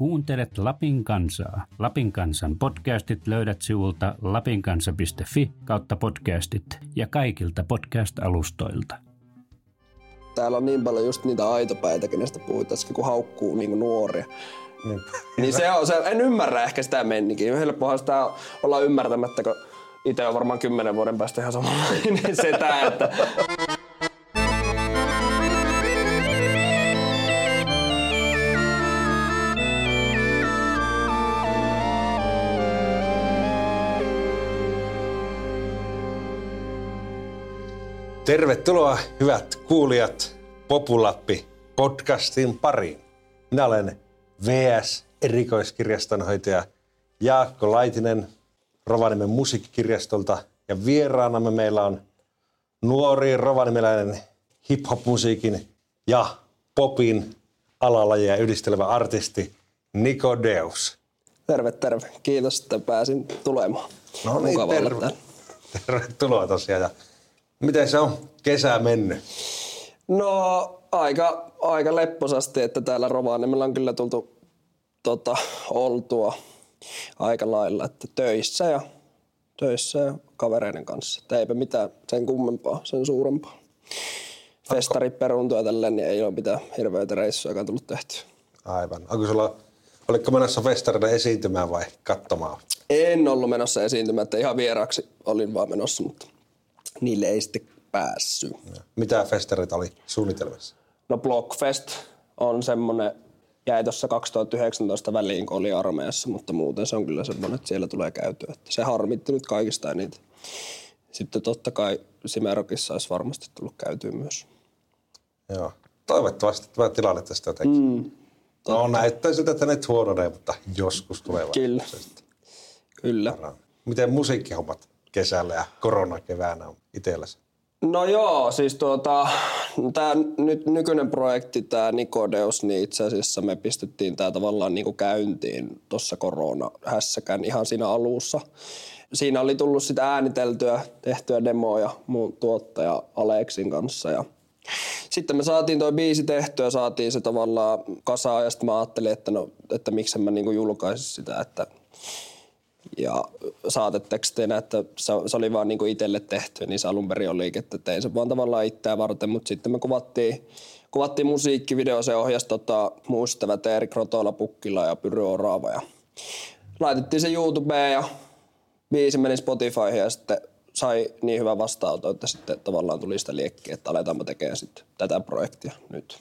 Kuuntelet Lapin kansaa. Lapin kansan podcastit löydät sivulta lapinkansa.fi kautta podcastit ja kaikilta podcast-alustoilta. Täällä on niin paljon just niitä aitopäitä, kenestä puhutaan, kun haukkuu niin nuoria. Niin. niin se on, se, en ymmärrä ehkä sitä mennikin. Helppohan sitä olla ymmärtämättä, kun itse on varmaan kymmenen vuoden päästä ihan samanlainen setä, että Tervetuloa hyvät kuulijat Populappi podcastin pariin. Minä olen VS erikoiskirjastonhoitaja Jaakko Laitinen Rovaniemen musiikkikirjastolta ja vieraanamme meillä on nuori rovaniemeläinen hip-hop-musiikin ja popin alalajeja yhdistelevä artisti Niko Deus. Terve, terve. Kiitos, että pääsin tulemaan. No niin, terve. Tervetuloa tosiaan. Ja Miten se on kesä mennyt? No aika, aika lepposasti, että täällä Rovaniemellä on kyllä tultu tota, oltua aika lailla, että töissä ja, töissä ja kavereiden kanssa. Että eipä mitään sen kummempaa, sen suurempaa. Festari peruntua tälleen, niin ei ole mitään hirveitä reissuja tullut tehty. Aivan. Onko sulla, oliko menossa festarilla esiintymään vai katsomaan? En ollut menossa esiintymään, että ihan vieraksi olin vaan menossa, mutta niille ei sitten päässyt. Mitä festareita oli suunnitelmassa? No Blockfest on semmoinen, jäi tuossa 2019 väliin, kun oli armeijassa, mutta muuten se on kyllä semmoinen, että siellä tulee käytyä. Että se harmitti nyt kaikista niitä. Sitten totta kai Simerokissa olisi varmasti tullut käytyä myös. Joo. Toivottavasti tämä tilanne tästä jotenkin. Mm, no näyttää siltä, että ne huononee, mutta joskus tulee Kyllä. Kyllä. Miten musiikkihommat kesällä ja koronakeväänä on itselläsi? No joo, siis tuota, tämä nyt nykyinen projekti, tämä Nikodeus, niin itse asiassa me pistettiin tämä tavallaan niin kuin käyntiin tuossa korona-hässäkään ihan siinä alussa. Siinä oli tullut sitä ääniteltyä, tehtyä demoja muun tuottaja Aleksin kanssa ja sitten me saatiin tuo biisi tehtyä, saatiin se tavallaan kasaan ja sitten mä ajattelin, että, no, että miksi mä niin julkaisin sitä, että ja saateteksteinä, että se, se oli vaan niinku itselle tehty, niin se alun perin oli, että tein sen vaan tavallaan itseä varten, mutta sitten me kuvattiin, kuvattiin musiikkivideo, se ohjasi tota, muistavat Erik Rotola Pukkila ja Pyry Orava ja laitettiin se YouTubeen ja biisi meni Spotifyhin ja sitten sai niin hyvä vastaanotto, että sitten tavallaan tuli sitä liekkiä, että aletaanpa tekemään sitten tätä projektia nyt.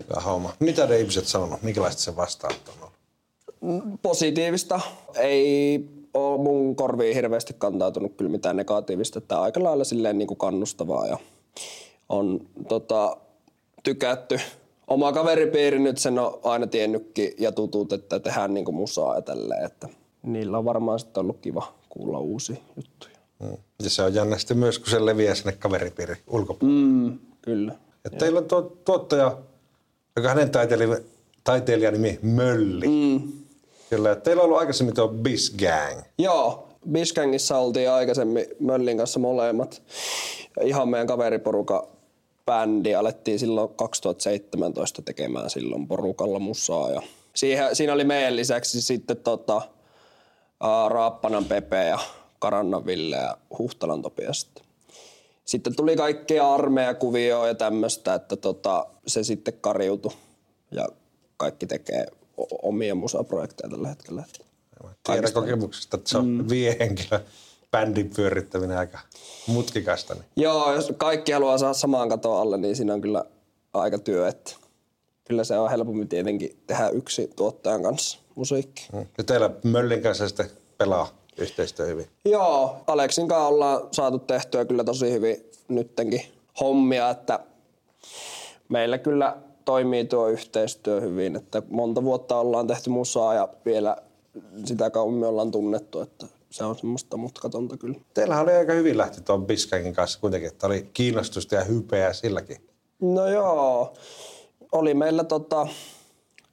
Hyvä homma. Mitä ne ihmiset sanonut? Minkälaista se vastaanotto on ollut? Positiivista. Ei ole mun korviin hirveästi kantautunut kyllä mitään negatiivista, että aika lailla silleen niin kuin kannustavaa ja on tota, tykätty. Oma kaveripiiri nyt sen on aina tiennytkin ja tutut, että tehdään niin kuin musaa ja tälleen, että niillä on varmaan sitten ollut kiva kuulla uusia juttuja. Mm. Ja se on jännä sitten myös, kun se leviää sinne kaveripiiri ulkopuolelle. Mm, kyllä. Ja teillä on tuo, tuottaja, joka hänen taiteilija, taiteilijanimi Mölli. Mm Kyllä, teillä on ollut aikaisemmin tuo Gang. Joo, Gangissa oltiin aikaisemmin Möllin kanssa molemmat. Ihan meidän kaveriporuka bändi alettiin silloin 2017 tekemään silloin porukalla musaa. Ja siihen, siinä oli meidän lisäksi sitten tota, ää, Raappanan Pepe ja Karannan Ville ja Huhtalan Topi sitten. Sitten tuli kaikkea armeijakuvioa ja tämmöistä, että tota, se sitten kariutui ja kaikki tekee omia musaprojekteja tällä hetkellä. Tiedän kokemuksesta, että se on mm. henkilö bändin pyörittäminen aika mutkikasta. Niin. Joo, jos kaikki haluaa saada samaan katoa alle, niin siinä on kyllä aika työ. Että kyllä se on helpommin tietenkin tehdä yksi tuottajan kanssa musiikki. Mm. Ja teillä Möllin kanssa sitten pelaa yhteistyö hyvin? Joo, Aleksin kanssa ollaan saatu tehtyä kyllä tosi hyvin nyttenkin hommia, että meillä kyllä toimii tuo yhteistyö hyvin, että monta vuotta ollaan tehty musaa ja vielä sitä kauemmin ollaan tunnettu, että se on semmoista mutkatonta kyllä. Teillähän oli aika hyvin lähti tuon Biskangin kanssa kuitenkin, että oli kiinnostusta ja hypeä silläkin. No joo, oli meillä tota,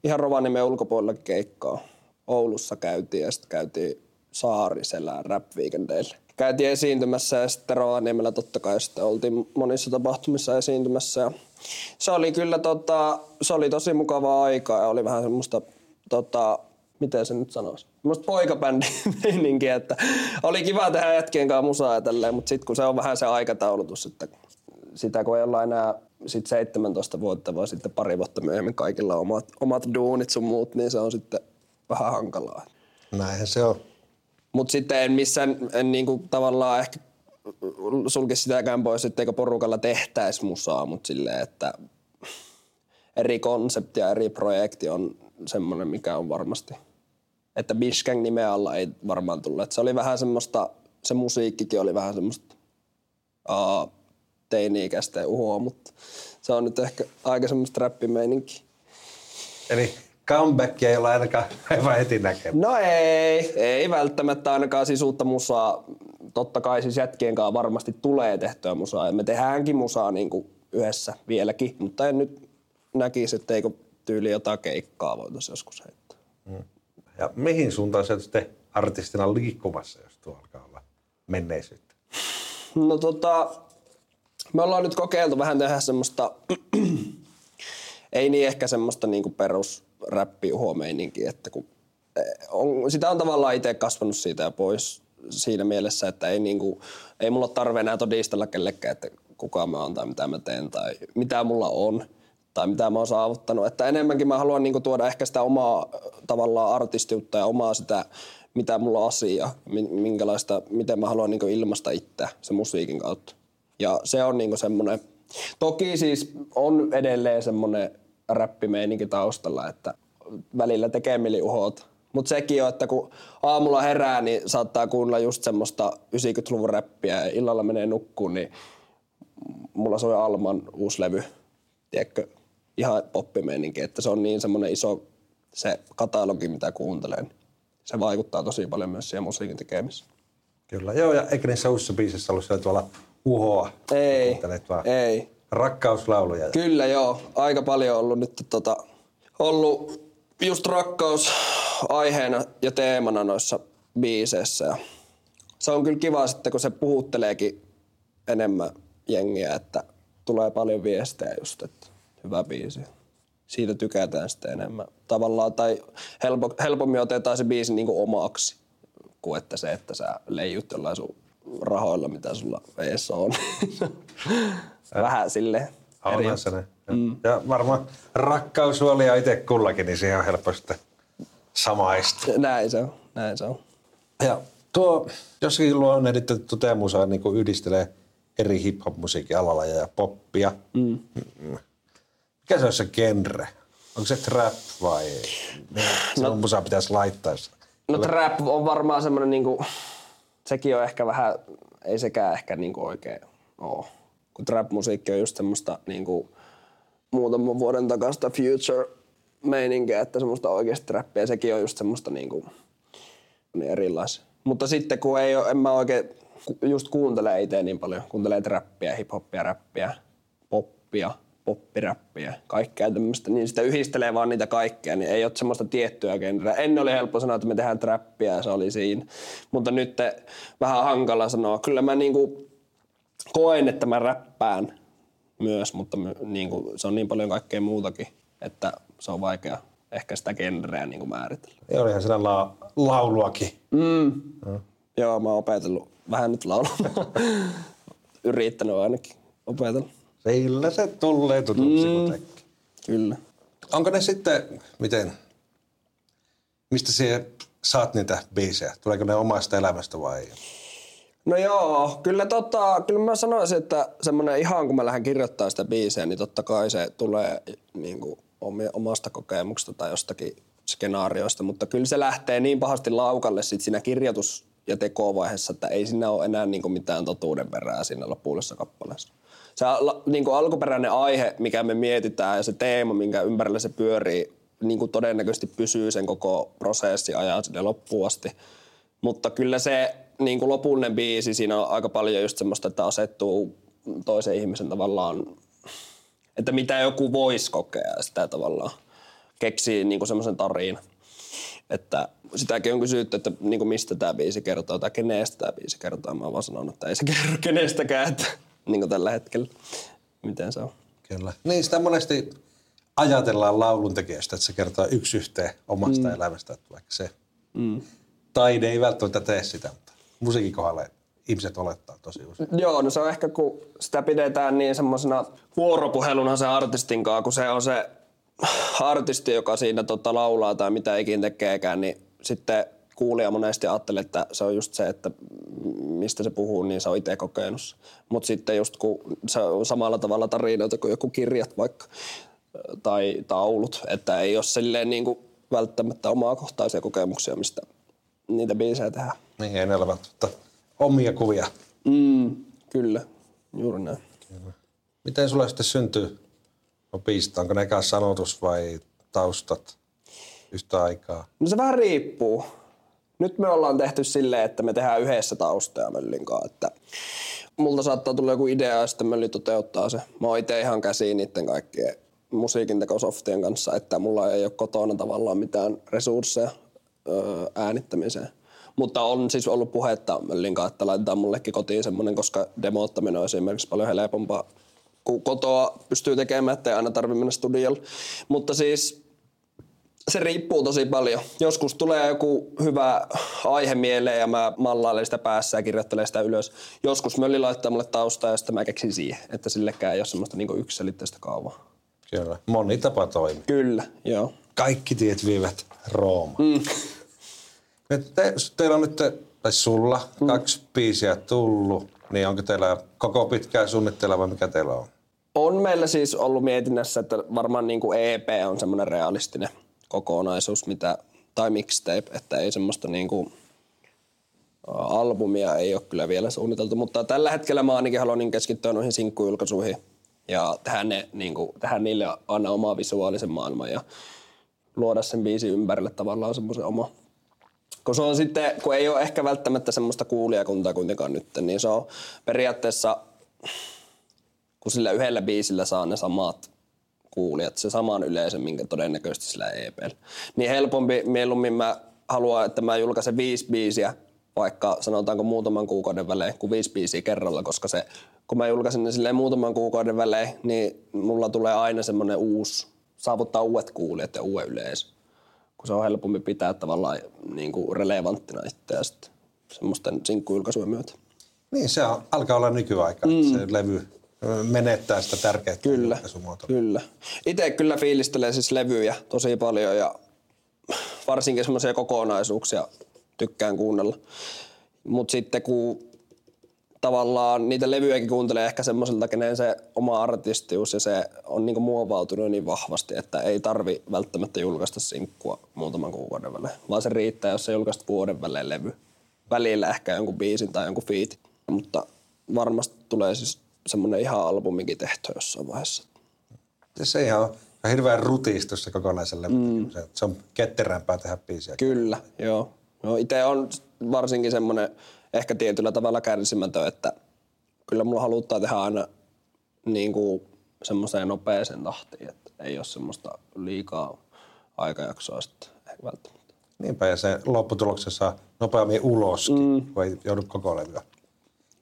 ihan Rovaniemen ulkopuolella keikkaa. Oulussa käytiin ja sitten käytiin Saariselään rap Käytiin esiintymässä ja sitten Rovaniemellä totta kai sitten oltiin monissa tapahtumissa esiintymässä ja se oli kyllä tota, se oli tosi mukavaa aikaa ja oli vähän semmoista tota, miten se nyt sanoisi, semmoista poikabändi meininkiä, että oli kiva tehdä jätkien kanssa musaa ja tälleen, mutta sitten kun se on vähän se aikataulutus, että sitä kun ei olla enää sit 17 vuotta, vaan sitten pari vuotta myöhemmin kaikilla on omat, omat duunit sun muut, niin se on sitten vähän hankalaa. Näinhän se on. Mutta sitten en missään, en niinku tavallaan ehkä sulkisi sitäkään pois, etteikö porukalla tehtäisi musaa, mutta silleen, että eri konsepti ja eri projekti on semmoinen, mikä on varmasti, että Bishkang nimeä alla ei varmaan tullut. Se oli vähän semmoista, se musiikkikin oli vähän semmoista uh, teini-ikäistä uhoa, mutta se on nyt ehkä aika semmoista räppimeininkiä. Eli comebackia ei ole ainakaan aivan heti näkemään. No ei, ei välttämättä ainakaan siis uutta musaa. Totta kai siis jätkien kanssa varmasti tulee tehtyä musaa ja me tehdäänkin musaa niin kuin yhdessä vieläkin, mutta en nyt näkisi, että eikö tyyli jotain keikkaa voitaisiin joskus heittää. Ja mihin suuntaan se sitten artistina liikkumassa, jos tuo alkaa olla menneisyyttä? No tota, me ollaan nyt kokeiltu vähän tehdä semmoista, ei niin ehkä semmoista niinku perus räppiuhomeininkiä, että kun eh, on, sitä on tavallaan itse kasvanut siitä ja pois siinä mielessä, että ei, niinku, ei mulla ole tarve enää todistella kellekään, että kuka mä oon tai mitä mä teen tai mitä mulla on tai mitä mä oon saavuttanut. Että enemmänkin mä haluan niinku tuoda ehkä sitä omaa tavallaan artistiutta ja omaa sitä, mitä mulla on asia, minkälaista, miten mä haluan niinku ilmaista itse se musiikin kautta. Ja se on niinku semmoinen, toki siis on edelleen semmoinen räppimeininki taustalla, että välillä tekee miliuhot. Mutta sekin on, että kun aamulla herää, niin saattaa kuunnella just semmoista 90-luvun räppiä ja illalla menee nukkuun, niin mulla soi Alman uusi levy, tiedätkö, ihan poppimeininki, että se on niin semmoinen iso se katalogi, mitä kuuntelen. Se vaikuttaa tosi paljon myös siihen musiikin tekemiseen. Kyllä, joo, ja eikö niissä uusissa biisissä ollut siellä tuolla uhoa? Ei, ei. Rakkauslauluja. Kyllä joo, aika paljon ollut nyt tota, ollut just rakkaus aiheena ja teemana noissa biiseissä. Ja se on kyllä kiva sitten, kun se puhutteleekin enemmän jengiä, että tulee paljon viestejä just, että hyvä biisi. Siitä tykätään sitten enemmän tavallaan, tai helpo, helpommin otetaan se biisi niin kuin omaksi, kuin että se, että sä leijut jollain sun rahoilla, mitä sulla eessä on. Vähän sille Onhan se mm. Ja varmaan rakkaushuolia itse kullakin, niin siihen on helppo sitten samaistua. Näin se on, näin se on. Ja tuo, jossakin luo on editetty teemusa niin kuin yhdistelee eri hip-hop-musiikin alalla ja poppia. Mm. Mikä se on se genre? Onko se trap vai se no, musa pitäisi laittaa? No trap on varmaan semmoinen niinku, sekin on ehkä vähän, ei sekään ehkä niinku oikein ole kun trap-musiikki on just semmoista niin kuin, muutaman vuoden takasta future-meininkiä, että semmoista oikeasti trappia, sekin on just semmoista niin kuin, niin erilaisia. Mutta sitten kun ei ole, en mä oikein just kuuntele itse niin paljon, kuuntelee trappia, hiphoppia, räppiä, poppia, poppiräppiä, kaikkea tämmöistä, niin sitä yhdistelee vaan niitä kaikkea, niin ei ole semmoista tiettyä genreä. Ennen oli helppo sanoa, että me tehdään trappia ja se oli siinä, mutta nyt vähän hankala sanoa. Kyllä mä niinku koen, että mä räppään myös, mutta niin kuin, se on niin paljon kaikkea muutakin, että se on vaikea ehkä sitä genreä niin kuin määritellä. Ja olihan siellä la- lauluakin. Mm. Mm. Joo, mä oon opetellut vähän nyt laulua. Yrittänyt ainakin opetella. Sillä se tulee tutuksi mm. Kyllä. Onko ne sitten, miten, mistä sä saat niitä biisejä? Tuleeko ne omasta elämästä vai? No joo, kyllä, tota, kyllä mä sanoisin, että semmoinen ihan kun mä lähden kirjoittamaan sitä biisiä, niin totta kai se tulee niin kuin, omasta kokemuksesta tai jostakin skenaarioista, mutta kyllä se lähtee niin pahasti laukalle sit siinä kirjoitus- ja tekovaiheessa, että ei siinä ole enää niin kuin mitään totuuden perää siinä lopullisessa kappaleessa. Se niin kuin alkuperäinen aihe, mikä me mietitään ja se teema, minkä ympärillä se pyörii, niin kuin todennäköisesti pysyy sen koko prosessi ajan sinne loppuun asti. Mutta kyllä se niin kuin lopullinen biisi, siinä on aika paljon just semmoista, että asettuu toisen ihmisen tavallaan, että mitä joku voisi kokea sitä tavallaan keksii niin kuin semmoisen tarinan. Että sitäkin on kysytty, että niin kuin mistä tämä biisi kertoo tai kenestä tämä biisi kertoo. Mä oon vaan sanonut, että ei se kerro kenestäkään, että niin kuin tällä hetkellä. Miten se on? Kyllä. Niin sitä monesti ajatellaan lauluntekijästä, että se kertoo yksi yhteen omasta mm. elämästä, että vaikka se mm. taide ei välttämättä tee sitä, musiikin kohdalla ihmiset olettaa tosi usein. Joo, no se on ehkä, kun sitä pidetään niin semmoisena vuoropuheluna se artistin kanssa, kun se on se artisti, joka siinä tota laulaa tai mitä ikin tekeekään, niin sitten kuulija monesti ajattelee, että se on just se, että mistä se puhuu, niin se on itse kokenut. Mutta sitten just kun se on samalla tavalla tarinoita kuin joku kirjat vaikka tai taulut, että ei ole silleen niin kuin välttämättä omaa kohtaisia kokemuksia, mistä niitä biisejä tehdään. Niin, ei ne ole välttämättä omia kuvia. Mm, kyllä, juuri näin. Kyllä. Miten sulle sitten syntyy no biisistä? Onko ne sanotus vai taustat yhtä aikaa? No se vähän riippuu. Nyt me ollaan tehty silleen, että me tehdään yhdessä taustoja Möllin kanssa. Että multa saattaa tulla joku idea ja sitten Mölli toteuttaa se. Mä oon itse ihan käsiin niiden kaikkien musiikintekosoftien kanssa, että mulla ei ole kotona tavallaan mitään resursseja öö, äänittämiseen. Mutta on siis ollut puhetta Möllin kanssa, että laitetaan mullekin kotiin semmoinen, koska demoottaminen on esimerkiksi paljon helpompaa kun kotoa pystyy tekemään, ettei aina tarvitse mennä studiolle. Mutta siis se riippuu tosi paljon. Joskus tulee joku hyvä aihe mieleen ja mä mallailen sitä päässä ja kirjoittelen sitä ylös. Joskus Mölli laittaa mulle taustaa ja sitten mä keksin siihen, että sillekään ei ole semmoista niinku yksiselitteistä kaavaa. Kyllä. Moni tapa toimii. Kyllä, joo. Kaikki tiet viivät Rooma. Mm. Te, teillä on nyt, tai sulla, mm. kaksi biisiä tullut, niin onko teillä koko pitkää suunnittelua vai mikä teillä on? On meillä siis ollut mietinnässä, että varmaan niin kuin EP on semmoinen realistinen kokonaisuus, mitä, tai mixtape, että ei semmoista niin kuin, albumia ei ole kyllä vielä suunniteltu, mutta tällä hetkellä mä ainakin haluan niin keskittyä noihin sinkkujulkaisuihin ja tehdä, ne, niin kuin, tehdä niille aina oma visuaalisen maailman ja luoda sen biisin ympärille tavallaan semmoisen oma. Kun se on sitten, kun ei ole ehkä välttämättä semmoista kuulijakuntaa kuitenkaan nyt, niin se on periaatteessa, kun sillä yhdellä biisillä saa ne samat kuulijat, se saman yleisön, minkä todennäköisesti sillä EPL. Niin helpompi, mieluummin mä haluan, että mä julkaisen viisi biisiä, vaikka sanotaanko muutaman kuukauden välein, kuin viisi biisiä kerralla, koska se, kun mä julkaisen ne silleen muutaman kuukauden välein, niin mulla tulee aina semmoinen uusi, saavuttaa uudet kuulijat ja uuden yleisö. Kun se on helpompi pitää tavallaan niin kuin relevanttina itseä sitten semmoisten sinkkujulkaisujen myötä. Niin, se on, alkaa olla nykyaika, mm. se levy menettää sitä tärkeää Kyllä, kyllä. Itse kyllä fiilistelee siis levyjä tosi paljon ja varsinkin semmoisia kokonaisuuksia tykkään kuunnella. Mutta sitten kun tavallaan niitä levyjäkin kuuntelee ehkä semmoiselta, kenen se oma artistius ja se on niinku muovautunut niin vahvasti, että ei tarvi välttämättä julkaista sinkkua muutaman kuukauden välein, vaan se riittää, jos se julkaista vuoden välein levy. Välillä ehkä jonkun biisin tai jonkun fiitin, mutta varmasti tulee siis semmoinen ihan albumikin tehty jossain vaiheessa. Se ihan hirveän rutistus se kokonaiselle. Mm. Se, se on ketterämpää tehdä biisiä. Kyllä, joo. No itse on varsinkin semmoinen ehkä tietyllä tavalla kärsimätön, että kyllä mulla haluttaa tehdä aina niin kuin semmoiseen nopeeseen tahtiin, että ei ole semmoista liikaa aikajaksoa sitten ehkä välttämättä. Niinpä, ja se lopputuloksessa nopeammin uloskin, mm. kun ei joudu koko levyä.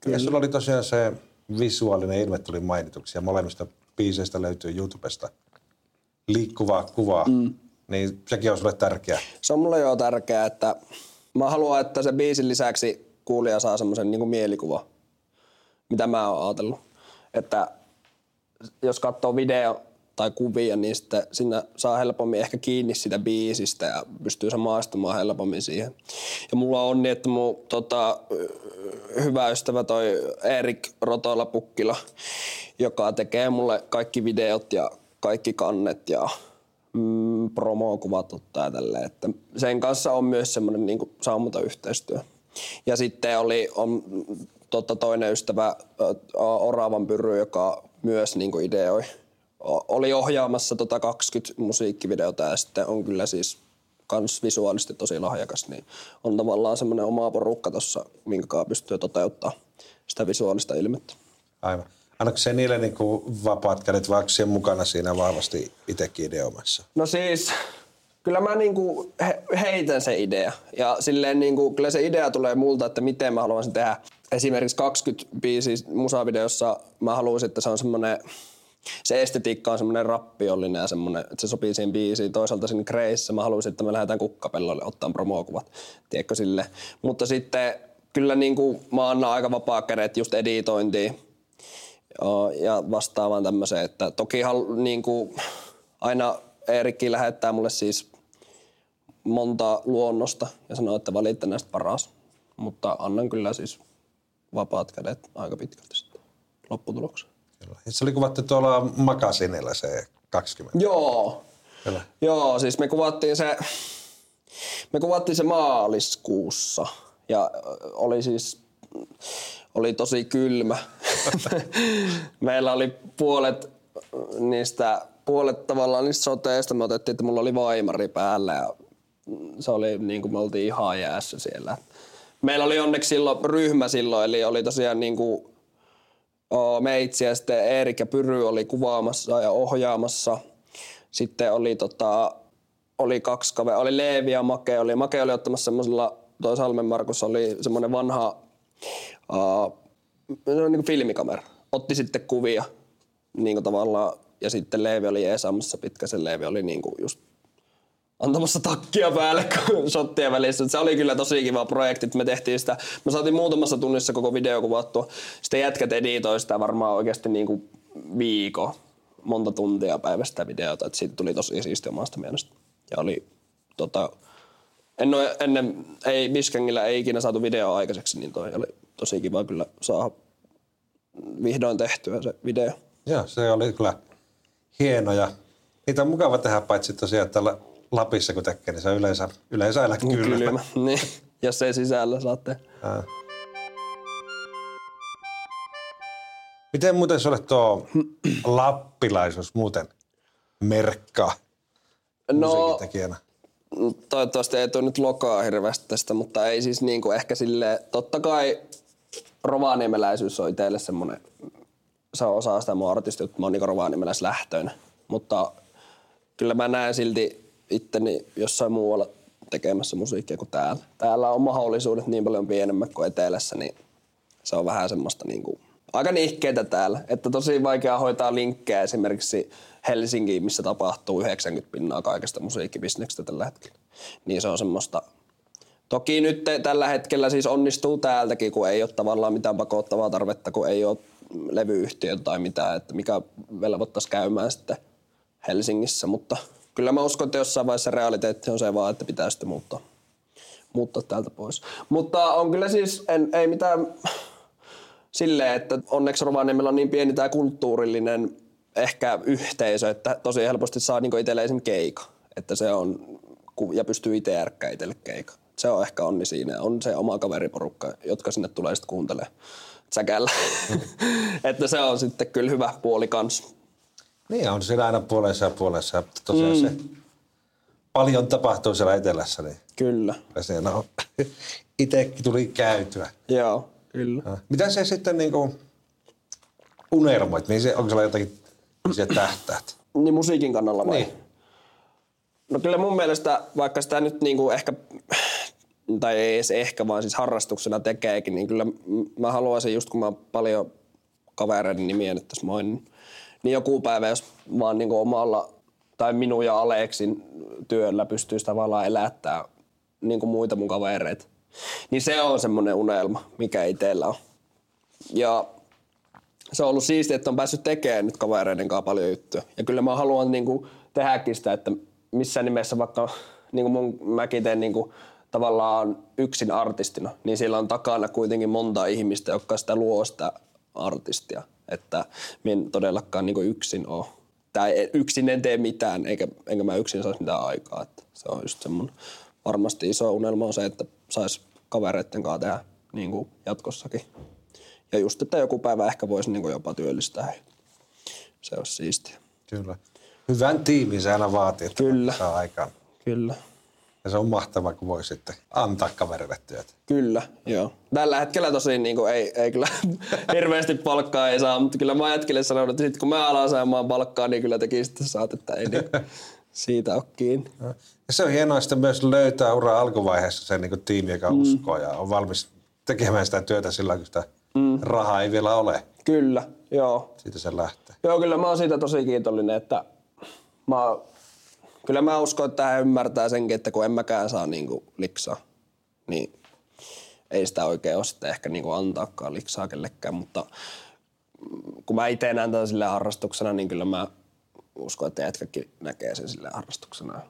Ja sulla oli tosiaan se visuaalinen ilme tuli mainituksi ja molemmista biiseistä löytyy YouTubesta liikkuvaa kuvaa, mm. niin sekin on sulle tärkeää. Se on mulle jo tärkeää, että mä haluan, että se biisin lisäksi kuulija saa semmoisen niin mielikuva, mitä mä oon ajatellut. Että jos katsoo video tai kuvia, niin sitten siinä saa helpommin ehkä kiinni sitä biisistä ja pystyy samaistumaan helpommin siihen. Ja mulla on niin, että mun tota, hyvä ystävä toi Erik Rotoila Pukkila, joka tekee mulle kaikki videot ja kaikki kannet ja mm, promo-kuvat ottaa tälle. Että sen kanssa on myös semmoinen niin saumaton yhteistyö. Ja sitten oli on, totta, toinen ystävä Oravan Pyry, joka myös niin ideoi oli ohjaamassa tota 20 musiikkivideota ja sitten on kyllä siis kans visuaalisesti tosi lahjakas, niin on tavallaan semmoinen oma porukka tuossa, minkä pystyy toteuttaa sitä visuaalista ilmettä. Aivan. Annatko se niille niin kuin vapaat kädet, vai onko mukana siinä vahvasti itsekin ideomassa? No siis, kyllä mä niin kuin he, heitän se idea. Ja silleen niin kuin, kyllä se idea tulee multa, että miten mä haluaisin tehdä esimerkiksi 20 biisiä musavideossa. Mä haluaisin, että se on semmoinen se estetiikka on semmoinen rappiollinen ja semmoinen, että se sopii siihen biisiin. Toisaalta siinä Grace mä haluaisin, että me lähdetään kukkapellolle ottaa promokuvat, tiedätkö sille. Mutta sitten kyllä niin kuin mä annan aika vapaa kädet just editointiin ja vastaavaan tämmöiseen, että toki niin kuin, aina Eerikki lähettää mulle siis monta luonnosta ja sanoo, että valitte näistä paras. Mutta annan kyllä siis vapaat kädet aika pitkälti sitten lopputulokseen. Se oli kuvattu tuolla Makasinilla se 20. Joo. Kyllä. Joo, siis me kuvattiin se, me kuvattiin se maaliskuussa ja oli siis, oli tosi kylmä. Meillä oli puolet niistä, puolet tavallaan niistä soteista me otettiin, että mulla oli vaimari päällä ja se oli niin kuin me oltiin ihan jäässä siellä. Meillä oli onneksi silloin ryhmä silloin, eli oli tosiaan niin kuin meitsi ja sitten Eerik ja Pyry oli kuvaamassa ja ohjaamassa. Sitten oli, tota, oli kaksi kaveria, oli Leevi ja Make. Oli, Make oli ottamassa semmoisella, toi Salmen Markus oli semmoinen vanha uh, niin kuin filmikamera. Otti sitten kuvia niin kuin tavallaan, ja sitten Leevi oli eesaamassa pitkä, se Leevi oli niin kuin just antamassa takkia päälle shottien välissä. Se oli kyllä tosi kiva projekti. Me tehtiin sitä, me saatiin muutamassa tunnissa koko video kuvattua. Sitten jätkät editoi sitä varmaan oikeasti niin kuin viikko, monta tuntia päivästä videota. Että siitä tuli tosi siistiä omasta mielestä. Ja oli tota, en ole, ennen, ei Biskengillä ei ikinä saatu videoa aikaiseksi, niin toi oli tosi kiva kyllä saada vihdoin tehtyä se video. Joo, se oli kyllä hieno ja niitä on mukava tehdä paitsi tosiaan tällä Lapissa kun tekee, niin se on yleensä, yleensä aina kylmä. kylmä. Niin, jos ei sisällä saatte. Miten muuten sulle tuo lappilaisuus muuten merkkaa no, toivottavasti ei tule nyt lokaa hirveästi tästä, mutta ei siis niinku ehkä sille totta kai rovaniemeläisyys on itselle semmoinen, se on osa sitä mun artistia, että mä oon niinku rovaniemeläislähtöinen, mutta kyllä mä näen silti itteni jossain muualla tekemässä musiikkia kuin täällä. Täällä on mahdollisuudet niin paljon pienemmät kuin etelässä, niin se on vähän semmoista niin kuin, aika nihkeitä täällä. Että tosi vaikea hoitaa linkkejä esimerkiksi Helsinkiin, missä tapahtuu 90 pinnaa kaikesta musiikkibisneksestä tällä hetkellä. Niin se on semmoista Toki nyt tällä hetkellä siis onnistuu täältäkin, kun ei ole tavallaan mitään pakottavaa tarvetta, kun ei ole levyyhtiötä tai mitään, että mikä velvoittaisi käymään sitten Helsingissä, mutta – kyllä mä uskon, että jossain vaiheessa realiteetti on se vaan, että pitää sitten muuttaa, muuttaa täältä pois. Mutta on kyllä siis, en, ei mitään silleen, että onneksi Rovaniemellä on niin pieni tämä kulttuurillinen ehkä yhteisö, että tosi helposti saa niin itselleen esim. keika. Että se on, ja pystyy itse järkkää itselle keika. Se on ehkä onni siinä. On se oma kaveriporukka, jotka sinne tulee sitten kuuntelemaan säkällä. että se on sitten kyllä hyvä puoli kanssa. Niin, on siellä aina puolessa ja puolessa. Tosiaan mm. se paljon tapahtuu siellä etelässä. Niin kyllä. Siinä on itsekin tuli käytyä. Joo, kyllä. No. Mitä se sitten niin kuin unelmoit? Niin se, onko siellä jotakin missä tähtäät? Niin musiikin kannalla vai? Niin. No kyllä mun mielestä, vaikka sitä nyt niin kuin ehkä, tai ei edes ehkä, vaan siis harrastuksena tekeekin, niin kyllä mä haluaisin just kun mä paljon kavereiden nimiä nyt tässä mainin, niin niin joku päivä, jos vaan niin omalla tai minun ja Aleksin työllä pystyisi tavallaan elättää niin kuin muita mun kavereita. Niin se on semmoinen unelma, mikä itsellä on. Ja se on ollut siistiä, että on päässyt tekemään nyt kavereiden kanssa paljon juttuja. Ja kyllä mä haluan niin kuin tehdäkin sitä, että missään nimessä vaikka niin kuin mun, mäkin teen niin kuin tavallaan yksin artistina, niin siellä on takana kuitenkin monta ihmistä, jotka sitä luo sitä artistia. Että minä todellakaan niin yksin ole. Tai yksin en tee mitään, eikä, enkä mä yksin saisi mitään aikaa. Että se on just semmoinen varmasti iso unelma on se, että saisi kavereiden kanssa tehdä niin kuin jatkossakin. Ja just, että joku päivä ehkä voisi niin kuin jopa työllistää. Se olisi siistiä. Kyllä. Hyvän tiimin se aina vaatii, että Kyllä. aikaan. Kyllä. Ja se on mahtavaa, kun voi sitten antaa kaverille työtä. Kyllä, joo. Tällä hetkellä tosin niin kuin ei, ei kyllä hirveästi palkkaa ei saa, mutta kyllä mä ajattelen sanoa, että sitten kun mä alan saamaan palkkaa, niin kyllä tekin sitten saat, että ei niin siitä ole kiinni. Ja se on hienoa sitten myös löytää ura alkuvaiheessa se niin tiimi, joka mm. uskoo ja on valmis tekemään sitä työtä sillä kun sitä mm. rahaa ei vielä ole. Kyllä, Joo. Siitä se lähtee. Joo, kyllä mä oon siitä tosi kiitollinen, että mä, oon- kyllä mä uskon, että hän ymmärtää senkin, että kun en mäkään saa niinku liksaa, niin ei sitä oikein ole sitten ehkä niinku antaakaan liksaa kellekään, mutta kun mä itse näen tätä sille harrastuksena, niin kyllä mä uskon, että jätkäkin näkee sen sille harrastuksena.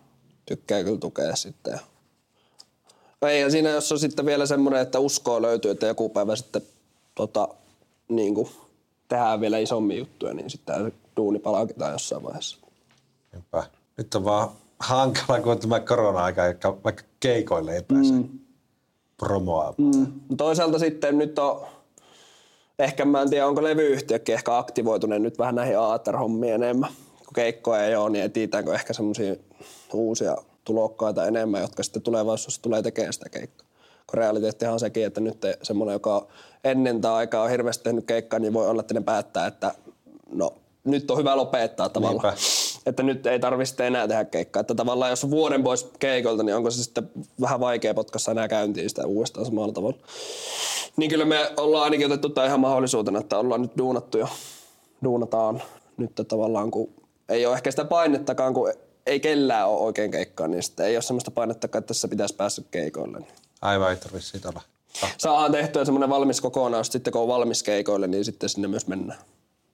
Tykkää kyllä tukea sitten. No ei, ja siinä jos on sitten vielä semmoinen, että uskoa löytyy, että joku päivä sitten tota, niin kuin, tehdään vielä isommin juttuja, niin sitten duuni palautetaan jossain vaiheessa. Niinpä. Nyt on vaan hankala, kun on tämä korona-aika, joka vaikka keikoille ei pääse mm. promoamaan. Mm. Toisaalta sitten nyt on, ehkä mä en tiedä, onko levyyhtiökin ehkä aktivoituneet nyt vähän näihin AATR-hommiin enemmän. Kun keikkoja ei ole, niin etsitäänkö ehkä semmoisia uusia tulokkaita enemmän, jotka sitten tulevaisuudessa tulee tekemään sitä keikkaa. Kun realiteettihan on sekin, että nyt semmoinen, joka ennen tai aikaa on hirveästi tehnyt keikkaa, niin voi olla, että ne päättää, että no nyt on hyvä lopettaa tavallaan. Niinpä. Että nyt ei tarvitse enää tehdä keikkaa. Että tavallaan jos on vuoden pois keikolta, niin onko se sitten vähän vaikea potkassa enää käyntiin sitä uudestaan samalla tavalla. Niin kyllä me ollaan ainakin otettu tämä ihan mahdollisuutena, että ollaan nyt duunattu jo, duunataan nyt tavallaan, kun ei ole ehkä sitä painettakaan, kun ei kellään ole oikein keikkaa, niin sitten ei ole semmoista painettakaan, että tässä pitäisi päästä keikoille. Aivan ei tarvitse siitä olla. Saadaan tehtyä semmoinen valmis kokonaisuus, sitten kun on valmis keikoille, niin sitten sinne myös mennään.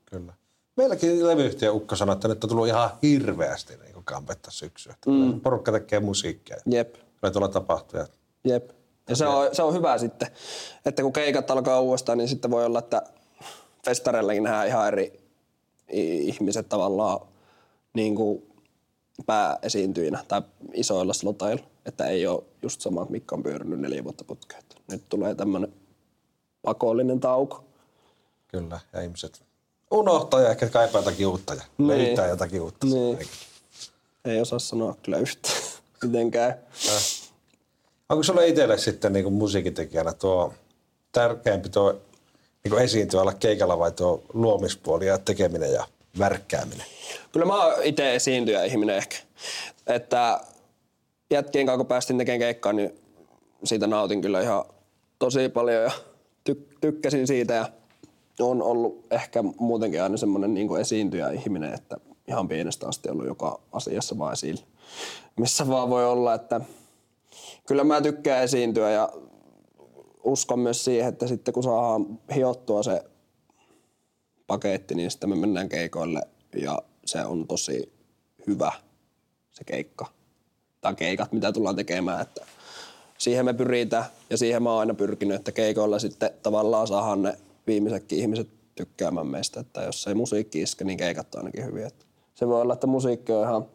kyllä. Meilläkin levyyhtiö Ukko sanoi, että nyt on tullut ihan hirveästi niin kampetta syksyä. Mm. Porukka tekee musiikkia. Jep. Kyllä tuolla tapahtuu. Ja Jep. Ja se on, se on hyvä sitten, että kun keikat alkaa uudestaan, niin sitten voi olla, että festareillakin nähdään ihan eri ihmiset tavallaan niin kuin pääesiintyjinä tai isoilla slotailla. Että ei ole just samat, mitkä on pyörinyt neljä vuotta putkeen. Nyt tulee tämmöinen pakollinen tauko. Kyllä, ja ihmiset unohtaa ja ehkä kaipaa jotakin uutta ja Niin. löytää jotakin uutta. Niin. Ei osaa sanoa kyllä yhtään, miten käy. Onko sulle itselle sitten niin musiikintekijänä tuo tärkeämpi tuo niin esiintyä olla keikalla vai tuo luomispuoli ja tekeminen ja värkkääminen? Kyllä mä oon itse esiintyjä ihminen ehkä. Että jätkien kanssa kun päästin tekemään keikkaa, niin siitä nautin kyllä ihan tosi paljon ja ty- tykkäsin siitä ja on ollut ehkä muutenkin aina semmoinen niin esiintyjä ihminen, että ihan pienestä asti ollut joka asiassa vaan esillä. Missä vaan voi olla, että kyllä mä tykkään esiintyä ja uskon myös siihen, että sitten kun saadaan hiottua se paketti, niin sitten me mennään keikoille ja se on tosi hyvä se keikka. Tai keikat, mitä tullaan tekemään, että siihen me pyritään ja siihen mä oon aina pyrkinyt, että keikoilla sitten tavallaan saadaan ne viimeisetkin ihmiset tykkäämään meistä, että jos ei musiikki iske, niin keikat on ainakin hyviä. Että se voi olla, että musiikki on ihan,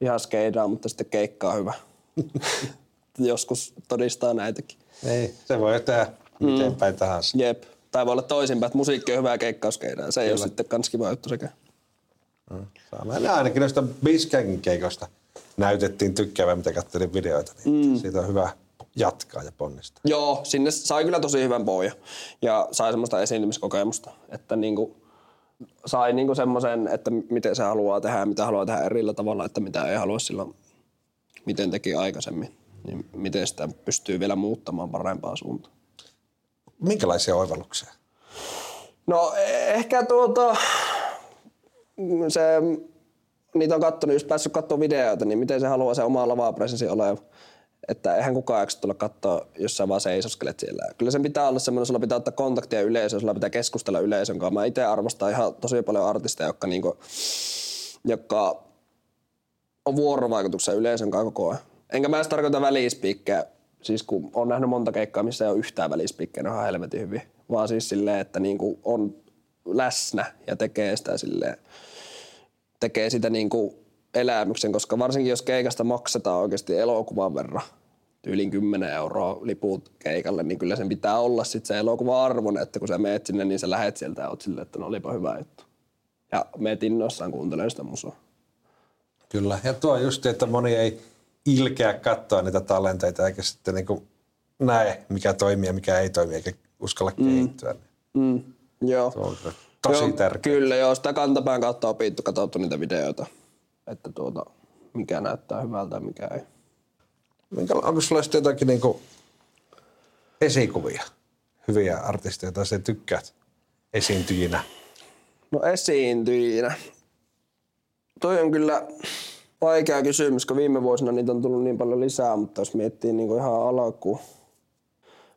ihan skeidaa, mutta sitten keikka on hyvä. Joskus todistaa näitäkin. Ei. Se voi tehdä miten päin tahansa. Jep. Tai voi olla toisinpäin, että musiikki on hyvä ja keikka on skeidaa. Se ei ole sitten kans kiva juttu sekään. Saa nähdä ainakin noista Biskänkin keikoista näytettiin tykkäävän, mitä katselin videoita. Niin mm. Siitä on hyvä jatkaa ja ponnistaa. Joo, sinne sai kyllä tosi hyvän pohja ja sai semmoista esiintymiskokemusta, että niinku, sai niinku semmoisen, että miten se haluaa tehdä ja mitä haluaa tehdä erillä tavalla, että mitä ei halua silloin, miten teki aikaisemmin, niin miten sitä pystyy vielä muuttamaan parempaan suuntaan. Minkälaisia oivalluksia? No e- ehkä tuota, se, niitä on kattonut, just päässyt katsoa videoita, niin miten se haluaa se oma lavapresenssi olevan. Että eihän kukaan jaksa tulla katsoa, jos sä vaan seisoskelet siellä. Kyllä sen pitää olla semmoinen, sulla pitää ottaa kontaktia yleisöön, sulla pitää keskustella yleisön kanssa. Mä itse arvostan ihan tosi paljon artisteja, jotka, niinku, jotka on vuorovaikutuksessa yleisön kanssa koko ajan. Enkä mä edes tarkoita välispiikkejä, siis kun on nähnyt monta keikkaa, missä ei ole yhtään välispiikkejä, ne on helvetin hyvin. Vaan siis silleen, että niinku on läsnä ja tekee sitä silleen, tekee sitä niinku elämyksen, koska varsinkin jos keikasta maksetaan oikeasti elokuvan verran, yli 10 euroa liput keikalle, niin kyllä sen pitää olla sit se elokuva arvon, että kun sä meet sinne, niin sä lähet sieltä ja oot silleen, että no olipa hyvä juttu. Ja meet innoissaan kuuntelemaan sitä musaa. Kyllä. Ja tuo just, että moni ei ilkeä katsoa niitä talenteita eikä sitten niinku näe, mikä toimii ja mikä ei toimi, eikä uskalla kehittyä. Mm. Mm, joo. Tuo on tosi joo, tärkeä. Kyllä, joo. Sitä kantapään kautta opittu, katsottu niitä videoita, että tuota, mikä näyttää hyvältä ja mikä ei. Minkä, onko sulla sitten jotakin niinku esikuvia, hyviä artisteja, tai sä tykkäät esiintyjinä? No esiintyjinä. Toi on kyllä vaikea kysymys, kun viime vuosina niitä on tullut niin paljon lisää, mutta jos miettii niin kuin ihan alkuun.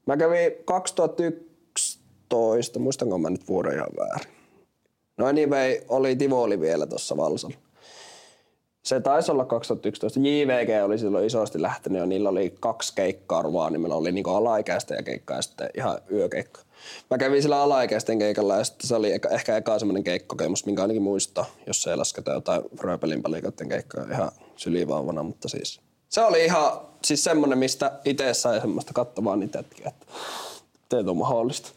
Mä kävin 2011, muistanko mä nyt vuoden ihan väärin. No anyway, oli Tivoli vielä tuossa Valsalla. Se taisi olla 2011. JVG oli silloin isosti lähtenyt ja niillä oli kaksi keikkaa vaan, niin meillä oli niinku alaikäisten ja keikka ja sitten ihan yökeikka. Mä kävin sillä alaikäisten keikalla ja sitten se oli eka, ehkä eka semmoinen keikkokemus, minkä ainakin muistaa, jos ei lasketa jotain Fröbelin palikoiden keikkoja ihan sylivauvana, mutta siis se oli ihan siis semmoinen, mistä itse sai semmoista kattavaa nitetkin, että teet on mahdollista.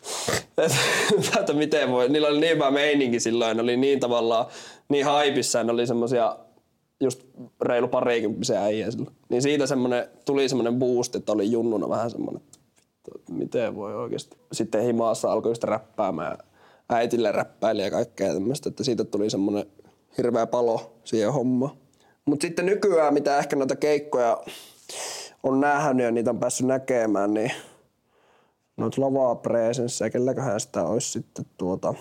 että miten voi. Niillä oli niin hyvä meininki silloin, ne oli niin tavallaan niin haipissa, ne oli semmoisia just reilu parikymppisiä äijä silloin. Niin siitä semmoinen, tuli semmoinen boost, että oli junnuna vähän semmoinen, että miten voi oikeasti. Sitten himaassa alkoi just räppäämään äitille räppäili ja kaikkea tämmöistä, että siitä tuli semmoinen hirveä palo siihen hommaan. Mutta sitten nykyään, mitä ehkä noita keikkoja on nähnyt ja niitä on päässyt näkemään, niin noita lavaa presenssejä, kelläköhän sitä olisi sitten tuota,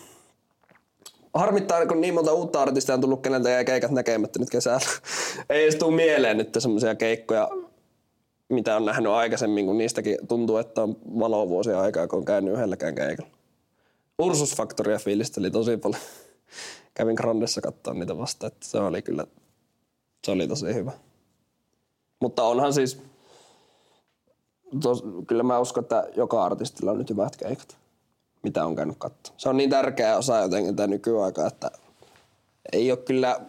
harmittaa, kun niin monta uutta artistia on tullut, keneltä jäi keikat näkemättä nyt kesällä. Ei edes tule mieleen nyt semmoisia keikkoja, mitä on nähnyt aikaisemmin, kun niistäkin tuntuu, että on valovuosia aikaa, kun on käynyt yhdelläkään keikalla. Ursus Factoria fiilisteli tosi paljon. Kävin Grandessa katsoa niitä vasta, että se oli kyllä, se oli tosi hyvä. Mutta onhan siis, tos, kyllä mä uskon, että joka artistilla on nyt hyvät keikat mitä on käynyt katsoa. Se on niin tärkeä osa jotenkin tätä nykyaikaa, että ei ole kyllä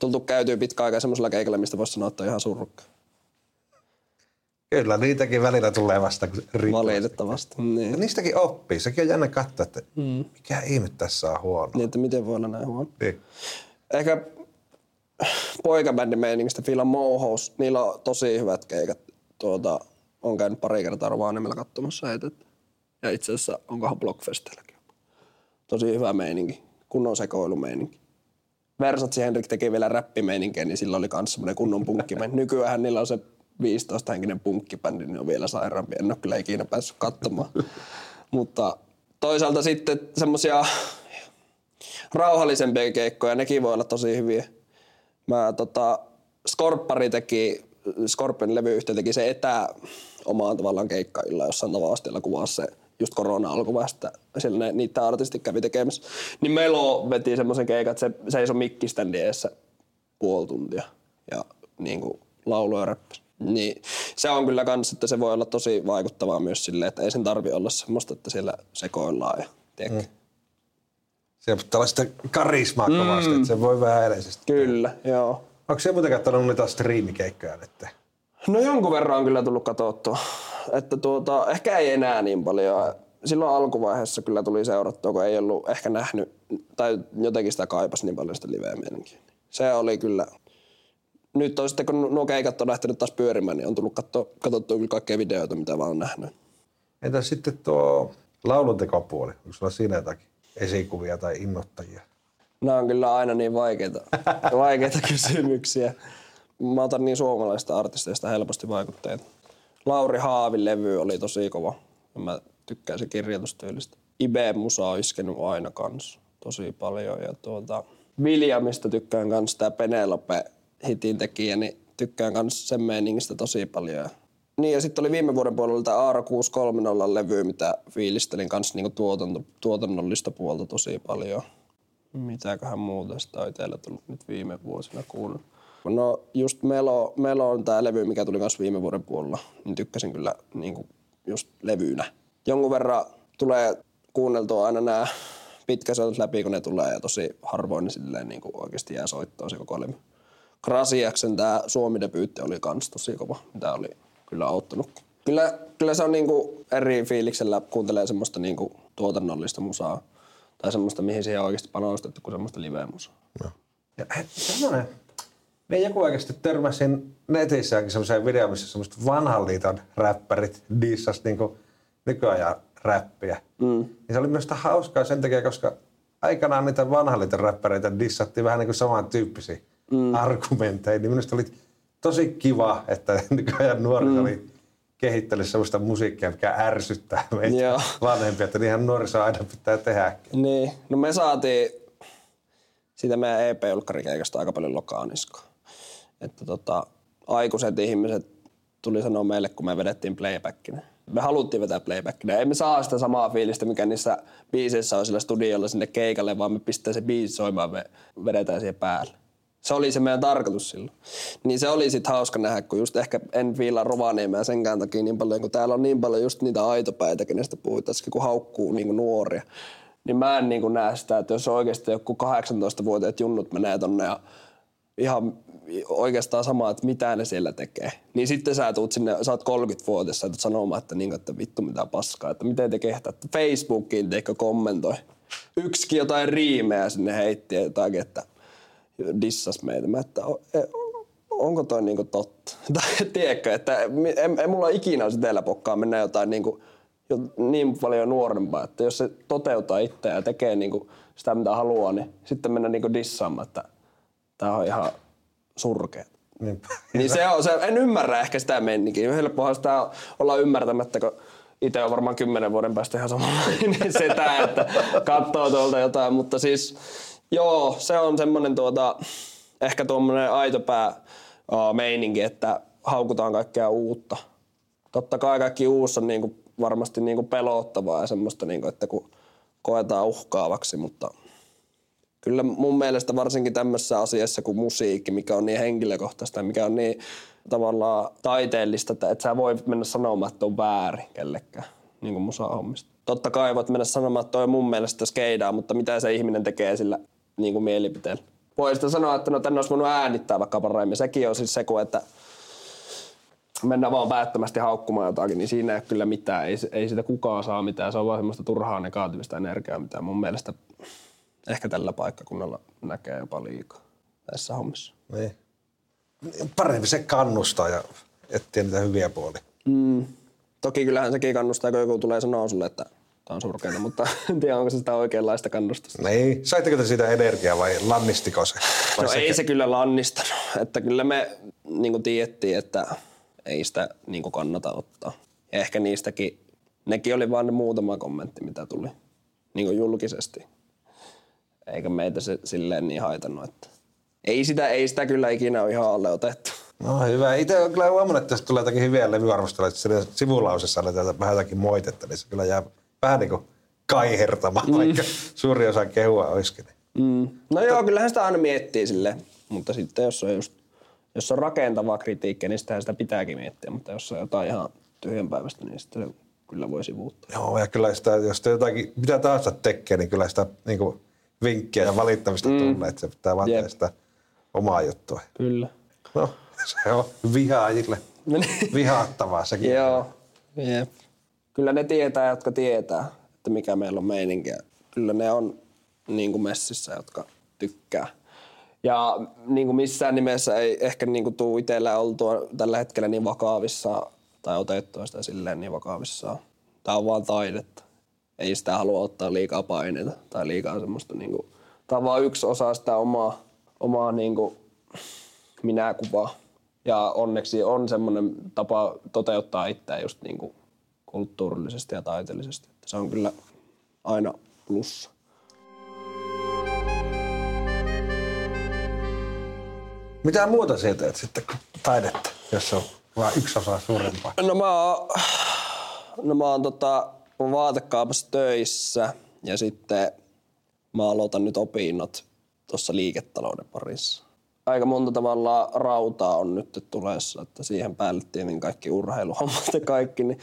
tultu käytyä pitkä aikaa semmoisella keikalla, mistä voisi sanoa, että on ihan surrukka. Kyllä, niitäkin välillä tulee vasta Valitettavasti. Niin. Ja niistäkin oppii. Sekin on jännä katsoa, että mm. mikä ihme tässä on huono. Niin, että miten voi olla näin huono. Niin. Ehkä poikabändin meiningistä Fila Mohous, niillä on tosi hyvät keikat. Tuota, on käynyt pari kertaa Rovaniemellä katsomassa heitä. Ja itse asiassa onkohan Blockfestilläkin. Tosi hyvä meininki, kunnon sekoilumeininki. Versatsi Henrik teki vielä räppimeininkiä, niin sillä oli myös semmoinen kunnon punkki. Nykyään niillä on se 15-henkinen punkkibändi, niin on vielä sairaampi. En ole kyllä ikinä päässyt katsomaan. Mutta toisaalta sitten semmoisia rauhallisempia keikkoja, nekin voi olla tosi hyviä. Mä tota, Skorppari teki, Scorpion levyyhtiö teki se etä omaan tavallaan keikkailla jossain tavastilla kuvassa se just korona alkuvasta, siellä ne, niitä artistit kävi tekemässä. Niin Melo veti semmoisen keikan, että se seisoi mikkiständin edessä puoli tuntia ja niin kuin laulu ja. Niin se on kyllä kans, että se voi olla tosi vaikuttavaa myös silleen, että ei sen tarvi olla semmoista, että siellä sekoillaan ja tiedätkö. Mm. Se on tällaista karismaa mm. kovasti, että se voi vähän edeisesti. Kyllä, joo. Onko se muuten katsonut niitä striimikeikkoja nyt? No jonkun verran on kyllä tullut katsottua. Että tuota, ehkä ei enää niin paljon. Silloin alkuvaiheessa kyllä tuli seurattua, kun ei ollut ehkä nähnyt, tai jotenkin sitä kaipasi niin paljon sitä liveä Se oli kyllä, nyt on sitten kun nuo keikat on lähtenyt taas pyörimään, niin on tullut katsoa, katsottua kyllä kaikkia videoita, mitä vaan on nähnyt. Entä sitten tuo lauluntekopuoli? Onko sulla siinä jotakin esikuvia tai innoittajia? Nämä on kyllä aina niin vaikeita, vaikeita kysymyksiä mä otan niin suomalaisista artisteista helposti vaikutteita. Lauri Haavin levy oli tosi kova. Mä tykkäsin kirjoitustyylistä. Ibe Musa on iskenyt aina kans tosi paljon. Ja tuota, Williamista tykkään kans tää Penelope hitin tekijä, niin tykkään kans sen meiningistä tosi paljon. Niin ja sitten oli viime vuoden puolella tämä Aara 630 levy, mitä fiilistelin kanssa niinku tuotanto, tuotannollista puolta tosi paljon. Mitäköhän muuta sitä on itsellä tullut nyt viime vuosina kuunnella. No just Melo, Melo on tämä levy, mikä tuli myös viime vuoden puolella, niin tykkäsin kyllä niin kuin just levyynä. Jonkun verran tulee kuunneltua aina nämä pitkäsoitot läpi, kun ne tulee ja tosi harvoin niin silleen niin kuin oikeasti jää soittoa se koko levy. Krasiaksen tämä Suomi-debyytti oli kans tosi kova, mitä oli kyllä auttanut. Kyllä, kyllä se on niinku eri fiiliksellä kuuntelee semmoista niinku tuotannollista musaa tai semmoista, mihin siihen on oikeasti panostettu, kuin semmoista live-musaa. No. Ja semmoinen me joku oikeasti törmäsin netissäkin semmoiseen videoon, missä semmoiset vanhan liiton räppärit dissas niinku nykyajan räppiä. Mm. Niin se oli myös hauskaa sen takia, koska aikanaan niitä vanhan liiton räppäreitä dissattiin vähän niin kuin samantyyppisiä mm. argumentteja. Niin minusta oli tosi kiva, että nykyajan nuori mm. oli kehittänyt sellaista musiikkia, mikä ärsyttää meitä Joo. vanhempia, että niinhän nuoriso aina pitää tehdä. Niin, no me saatiin siitä meidän EP-julkkarikeikasta aika paljon lokaaniskoa. Että tota, aikuiset ihmiset tuli sanoa meille, kun me vedettiin playbackinä. Me haluttiin vetää playbackinä. Ei me saa sitä samaa fiilistä, mikä niissä biiseissä on sillä studiolla sinne keikalle, vaan me pistää se biisi soimaan, me vedetään siihen päälle. Se oli se meidän tarkoitus silloin. Niin se oli sitten hauska nähdä, kun just ehkä en viilaa Rovaniemeä senkään takia niin paljon, kun täällä on niin paljon just niitä aitopäitä, kenestä puhutaan, kun haukkuu niin nuoria. Niin mä en niin näe sitä, että jos oikeasti joku 18-vuotiaat junnut menee tonne ja ihan oikeastaan sama, että mitä ne siellä tekee. Niin sitten sä tuut sinne, sä oot 30-vuotias, sä tulet sanomaan, että, niin, että vittu mitä paskaa, että miten te kehtaatte. Facebookiin teikö kommentoi. Yksikin jotain riimeä sinne heitti jotakin, että dissas meitä. Mä, että e, onko toi niinku totta? Tai tiedätkö, että en, en mulla ikinä olisi teillä pokkaa mennä jotain niinku, jo niin paljon nuorempaa, että jos se toteuttaa itse ja tekee niinku sitä mitä haluaa, niin sitten mennä niinku dissaamaan, että tämä on ihan surkea. Niin. niin se on, se, en ymmärrä ehkä sitä mennikin. Helppohan sitä olla ymmärtämättä, kun itse on varmaan kymmenen vuoden päästä ihan samanlainen sitä, että katsoo tuolta jotain, mutta siis Joo, se on semmoinen tuota, ehkä tuommoinen aitopää meininki, että haukutaan kaikkea uutta. Totta kai kaikki uusi on niinku varmasti niinku pelottavaa ja semmoista, niinku, että kun koetaan uhkaavaksi, mutta kyllä mun mielestä varsinkin tämmöisessä asiassa kuin musiikki, mikä on niin henkilökohtaista mikä on niin tavallaan taiteellista, että et sä voi mennä sanomaan, että on väärin kellekään, niin kuin musa-hommista. Totta kai voit mennä sanomaan, että toi on mun mielestä skeidaa, mutta mitä se ihminen tekee sillä niin kuin mielipiteellä. Voi sitä sanoa, että no tänne olisi voinut äänittää vaikka paremmin. Sekin on siis se, että mennään vaan päättömästi haukkumaan jotakin, niin siinä ei ole kyllä mitään. Ei, ei sitä kukaan saa mitään. Se on vaan semmoista turhaa negatiivista energiaa, mitä mun mielestä ehkä tällä paikkakunnalla näkee jopa liikaa tässä hommissa. Niin. Parempi se kannustaa ja etsiä niitä hyviä puolia. Mm. Toki kyllähän sekin kannustaa, kun joku tulee sanoa sulle, että Tämä on surkeita, mutta en tiedä, onko se sitä oikeanlaista kannustusta. Niin. Saitteko te siitä energiaa vai lannistiko se? Vai no se ei se kyllä lannistanut. Että kyllä me niin tiedettiin, että ei sitä niin kannata ottaa. Ja ehkä niistäkin, nekin oli vain ne muutama kommentti, mitä tuli niin julkisesti. Eikä meitä se silleen niin haitannut, että ei sitä, ei sitä kyllä ikinä ole ihan alle otettu. No hyvä. Itse olen kyllä huomannut, että jos tulee jotakin hyviä levyarvosteluja, että sivulausessa on vähän jotakin moitetta, niin se kyllä jää vähän niin kuin kaihertama, mm. vaikka suuri osa kehua olisikin. Mm. No joo, kyllähän sitä aina miettii sille, mutta sitten jos on just, jos on rakentavaa kritiikkiä, niin sitä, sitä pitääkin miettiä, mutta jos on jotain ihan tyhjänpäiväistä, niin sitten se kyllä voi sivuuttaa. Joo, ja kyllä sitä, jos sitä jotakin, mitä tahansa tekee, niin kyllä sitä niin kuin vinkkiä ja valittamista mm. tulee, että se pitää vaan tehdä sitä omaa juttua. Kyllä. No, se on vihaajille vihattavaa sekin. Joo, jep kyllä ne tietää, jotka tietää, että mikä meillä on meininkiä. Kyllä ne on niin kuin messissä, jotka tykkää. Ja niin kuin missään nimessä ei ehkä niin kuin tuu itsellä oltua tällä hetkellä niin vakavissa tai otettua sitä silleen niin vakavissa. Tämä on vaan taidetta. Ei sitä halua ottaa liikaa paineita tai liikaa semmoista niin kuin, tämä on vaan yksi osa sitä omaa, omaa niin kuin minäkuvaa. Ja onneksi on semmoinen tapa toteuttaa itseä just niin kuin kulttuurillisesti ja taiteellisesti. Että se on kyllä aina plussa. Mitä muuta sieltä teet sitten taidetta, jos on vain yksi osa suurempaa? No mä oon, no mä oon tota, vaatekaupassa töissä ja sitten mä aloitan nyt opinnot tuossa liiketalouden parissa. Aika monta tavalla rautaa on nyt tulessa, että siihen päälle tietenkin kaikki urheiluhommat ja kaikki, niin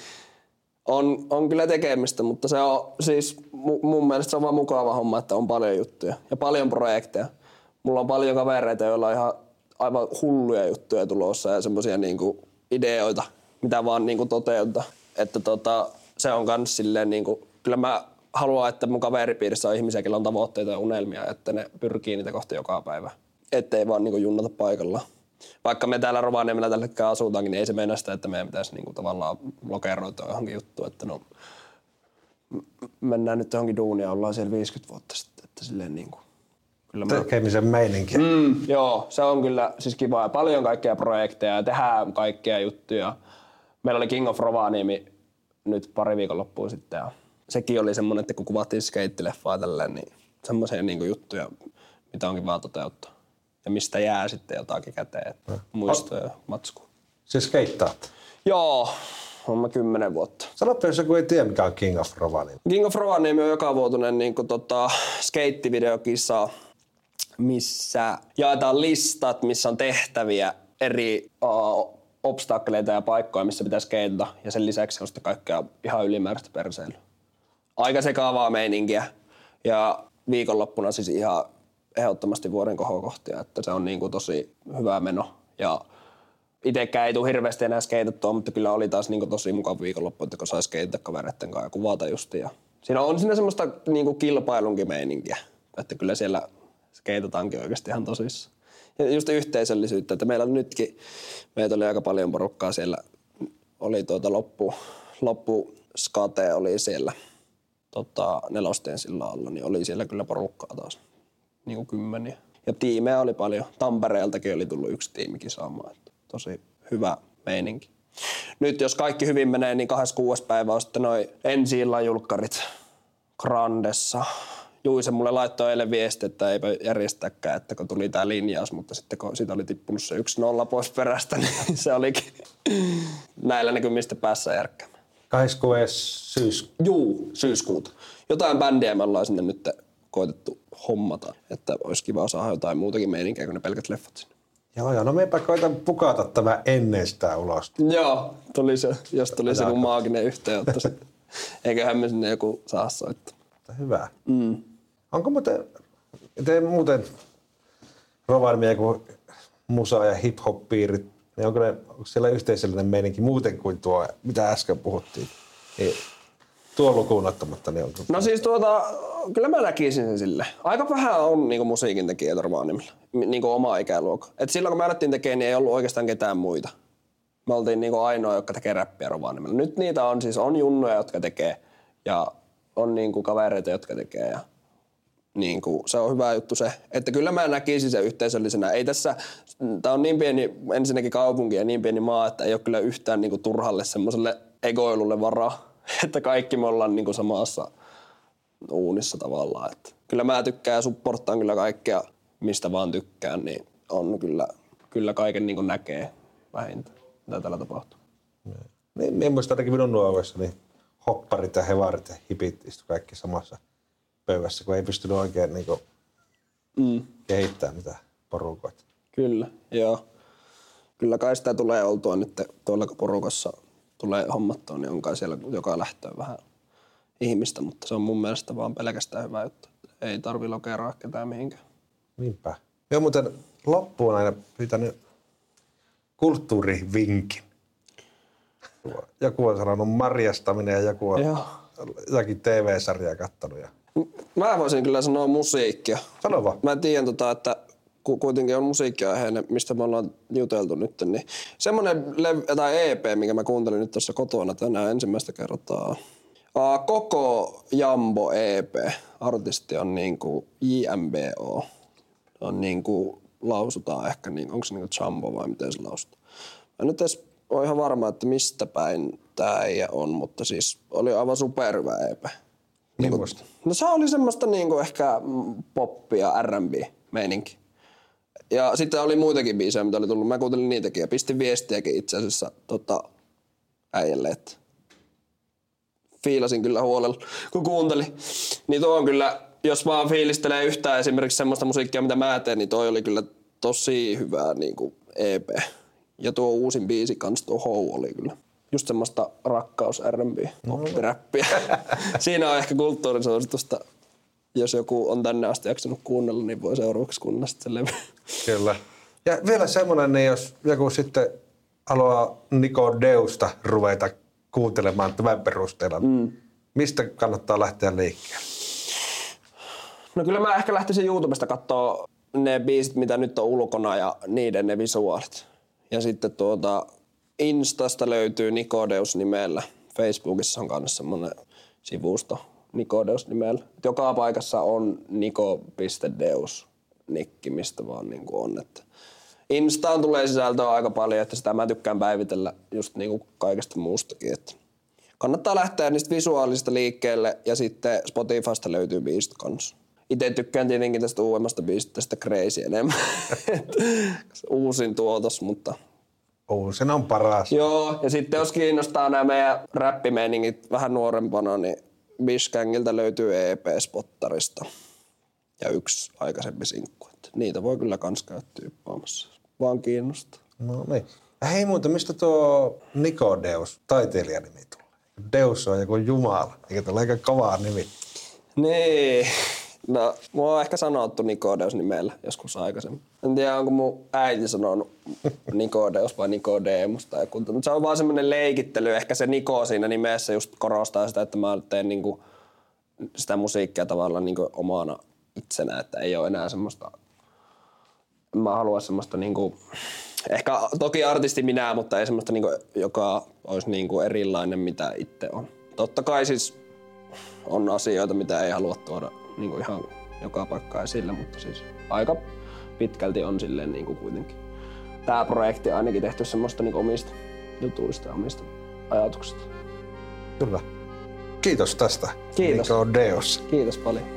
on, on kyllä tekemistä, mutta se on siis mun mielestä se on vaan mukava homma, että on paljon juttuja ja paljon projekteja. Mulla on paljon kavereita, joilla on ihan aivan hulluja juttuja tulossa ja semmoisia niinku ideoita, mitä vaan niinku toteuttaa. Että tota, se on kans silleen niinku, kyllä mä haluan, että mun kaveripiirissä on ihmisiä, joilla on tavoitteita ja unelmia, että ne pyrkii niitä kohti joka päivä. Ettei vaan niinku junnata paikallaan vaikka me täällä Rovaniemellä tällä hetkellä asutaankin, niin ei se mennä sitä, että meidän pitäisi niinku tavallaan lokeroitua johonkin juttuun, että no mennään nyt johonkin duunia ollaan siellä 50 vuotta sitten, että silleen niinku, kyllä mä... Tekemisen meininki. Mm, joo, se on kyllä siis kiva ja paljon kaikkea projekteja ja tehdään kaikkea juttuja. Meillä oli King of Rovaniemi nyt pari viikonloppua sitten ja sekin oli semmoinen, että kun kuvattiin skeittileffaa tälleen, niin semmoisia niinku juttuja, mitä onkin vaan toteuttaa. Ja mistä jää sitten jotakin käteen, että muistoja, matsku. Siis skeittaat. Joo, on mä kymmenen vuotta. Sanoppa, jos joku ei tiedä, mikä on King of Rovaniemi. King of Rovaniemi on jokavuotinen niin kuin, tota, skeittivideokisa, missä jaetaan listat, missä on tehtäviä eri uh, obstakkeleita ja paikkoja, missä pitää skeitata. Ja sen lisäksi on sitten kaikkea ihan ylimääräistä perseilyä. Aika sekaavaa meininkiä. Ja viikonloppuna siis ihan ehdottomasti vuoden kohokohtia, että se on niin kuin tosi hyvä meno. Ja itsekään ei tule hirveästi enää skeitattua, mutta kyllä oli taas niin kuin tosi mukava viikonloppu, että kun sai skeitata kavereiden kanssa ja kuvata justi. Ja siinä on siinä semmoista niin kuin kilpailunkin meininkiä, että kyllä siellä skeitataankin oikeasti ihan tosissaan. Just yhteisöllisyyttä, että meillä on nytkin, meitä oli aika paljon porukkaa siellä, oli tuota loppu, loppu skate oli siellä tota, nelostien sillalla, niin oli siellä kyllä porukkaa taas, niin kuin kymmeniä. Ja tiimejä oli paljon. Tampereeltakin oli tullut yksi saamaan. Että tosi hyvä meininki. Nyt jos kaikki hyvin menee, niin 26. päivä on sitten noin ensi julkkarit Grandessa. Juise mulle laittoi eilen viesti, että eipä järjestäkään, että kun tuli tämä linjaus, mutta sitten kun siitä oli tippunut se yksi nolla pois perästä, niin se olikin näillä näkymistä päässä järkkäämään. 26. syys. Juu, syyskuuta. Jotain bändiä me ollaan sinne nyt koitettu hommata, että olisi kiva saada jotain muutakin meininkiä kuin ne pelkät leffat sinne. Joo, joo, no meipä koitan pukata tämä ennen sitä ulos. Joo, tuli se, jos tuli se joku maaginen yhteenotto sitten. Eiköhän me sinne joku saa soittaa. Hyvä. Mm. Onko muuten, te muuten Rovaniemi joku musa- ja hip-hop-piirit, niin onko, ne, onko siellä yhteisöllinen meininki muuten kuin tuo, mitä äsken puhuttiin? Niin, tuo lukuun ottamatta, niin onko... No siis tuota, kyllä mä näkisin sen sille. Aika vähän on niin musiikin tekijöitä Rovaniemellä, niin kuin oma ikäluokka. Et silloin kun me alettiin tekemään, niin ei ollut oikeastaan ketään muita. Me oltiin niin ainoa, jotka tekee räppiä Rovaniemellä. Nyt niitä on siis, on junnoja, jotka tekee ja on niin kuin kavereita, jotka tekee ja niin kuin, se on hyvä juttu se, että kyllä mä näkisin sen yhteisöllisenä. Ei tässä, tämä on niin pieni, ensinnäkin kaupunki ja niin pieni maa, että ei ole kyllä yhtään niin kuin turhalle semmoiselle egoilulle varaa, että kaikki me ollaan niin kuin samassa uunissa tavallaan. Että kyllä mä tykkään ja supporttaan kyllä kaikkea, mistä vaan tykkään, niin on kyllä, kyllä kaiken niin kuin näkee vähintään, mitä täällä tapahtuu. Niin, minä muistan ainakin minun nuoruudessa, niin hopparit ja hevarit ja hipit istu kaikki samassa pöydässä, kun ei pystynyt oikein niin kuin, mm. kehittämään mitään porukoita. Kyllä, joo. Kyllä kai sitä tulee oltua nyt tuolla porukassa tulee hommattua, niin on kai siellä joka lähtöön vähän ihmistä, mutta se on mun mielestä vaan pelkästään hyvä juttu. Ei tarvi lokeraa ketään mihinkään. Niinpä. Joo, muuten loppuun aina pyytänyt kulttuurivinkin. Joku on sanonut marjastaminen ja joku on Joo. jotakin TV-sarjaa kattonut. Ja... Mä voisin kyllä sanoa musiikkia. Sano vaan. Mä tiedän, tota, että kuitenkin on musiikkiaiheinen, mistä me ollaan juteltu nyt, niin semmoinen lev- tai EP, mikä mä kuuntelin nyt tuossa kotona tänään ensimmäistä kertaa. Koko Jambo EP, artisti on niinku JMBO. On niinku, lausutaan ehkä, niin, onko se niinku Jambo vai miten se lausutaan. Mä nyt edes ole ihan varma, että mistä päin tämä ei on, mutta siis oli aivan superhyvä EP. Niin no se oli semmoista niinku ehkä poppia, R&B-meininki. Ja sitten oli muitakin biisejä, mitä oli tullut. Mä kuuntelin niitäkin ja pistin viestiäkin itse asiassa tota, äijälle, että fiilasin kyllä huolella, kun kuuntelin. Niin tuo on kyllä, jos vaan fiilistelee yhtään esimerkiksi semmoista musiikkia, mitä mä teen, niin toi oli kyllä tosi hyvää niin kuin EP. Ja tuo uusin biisi kanssa, tuo Hou oli kyllä just semmoista rakkaus R&B, poppiräppiä. Siinä on ehkä kulttuurisuositusta jos joku on tänne asti jaksanut kuunnella, niin voi seuraavaksi kuunnella sitten levy. Kyllä. Ja vielä semmoinen, niin jos joku sitten haluaa Niko Deusta ruveta kuuntelemaan tämän perusteella, mm. mistä kannattaa lähteä liikkeelle? No kyllä mä ehkä lähtisin YouTubesta katsoa ne biisit, mitä nyt on ulkona ja niiden ne visuaalit. Ja sitten tuota, Instasta löytyy Nikodeus nimellä. Facebookissa on kanssa semmoinen sivusto, Nikodeus nimellä. Joka paikassa on niko.deus nikki, mistä vaan niin kuin on. Että Instaan tulee sisältöä aika paljon, että sitä mä tykkään päivitellä just niin kuin kaikesta muustakin. Että kannattaa lähteä niistä visuaalista liikkeelle ja sitten Spotifysta löytyy biisit kanssa. itse tykkään tietenkin tästä uudemmasta biisistä, tästä Crazy enemmän. Uusin tuotos, mutta Uusina on paras. Joo, ja sitten jos kiinnostaa nämä meidän räppimeiningit vähän nuorempana, niin Bishkangilta löytyy EP-spottarista ja yksi aikaisempi sinkku. Että niitä voi kyllä kans käydä tyyppaamassa, vaan kiinnostaa. No niin. Hei muuten, mistä tuo Nikodeus, taiteilijanimi tulee? Deus on joku jumala, eikä tuolla aika kovaa nimi. Niin. No, mua on ehkä sanottu Nikodeus nimellä joskus aikaisemmin. En tiedä, onko mun äiti sanonut Nikodeus vai Nikodemus tai joku. Mutta se on vaan semmoinen leikittely. Ehkä se Niko siinä nimessä just korostaa sitä, että mä teen niinku sitä musiikkia tavallaan niinku omana itsenä, että ei ole enää semmoista mä haluan semmoista niinku, ehkä toki artisti minä, mutta ei semmoista niinku, joka olisi niinku erilainen mitä itse on. Totta kai siis on asioita, mitä ei halua tuoda niinku ihan joka paikka esille, mutta siis aika pitkälti on silleen niinku kuitenkin tämä projekti ainakin tehty semmoista niinku omista jutuista ja omista ajatuksista. Kyllä. Kiitos tästä. Kiitos. Nikodeus. Kiitos paljon.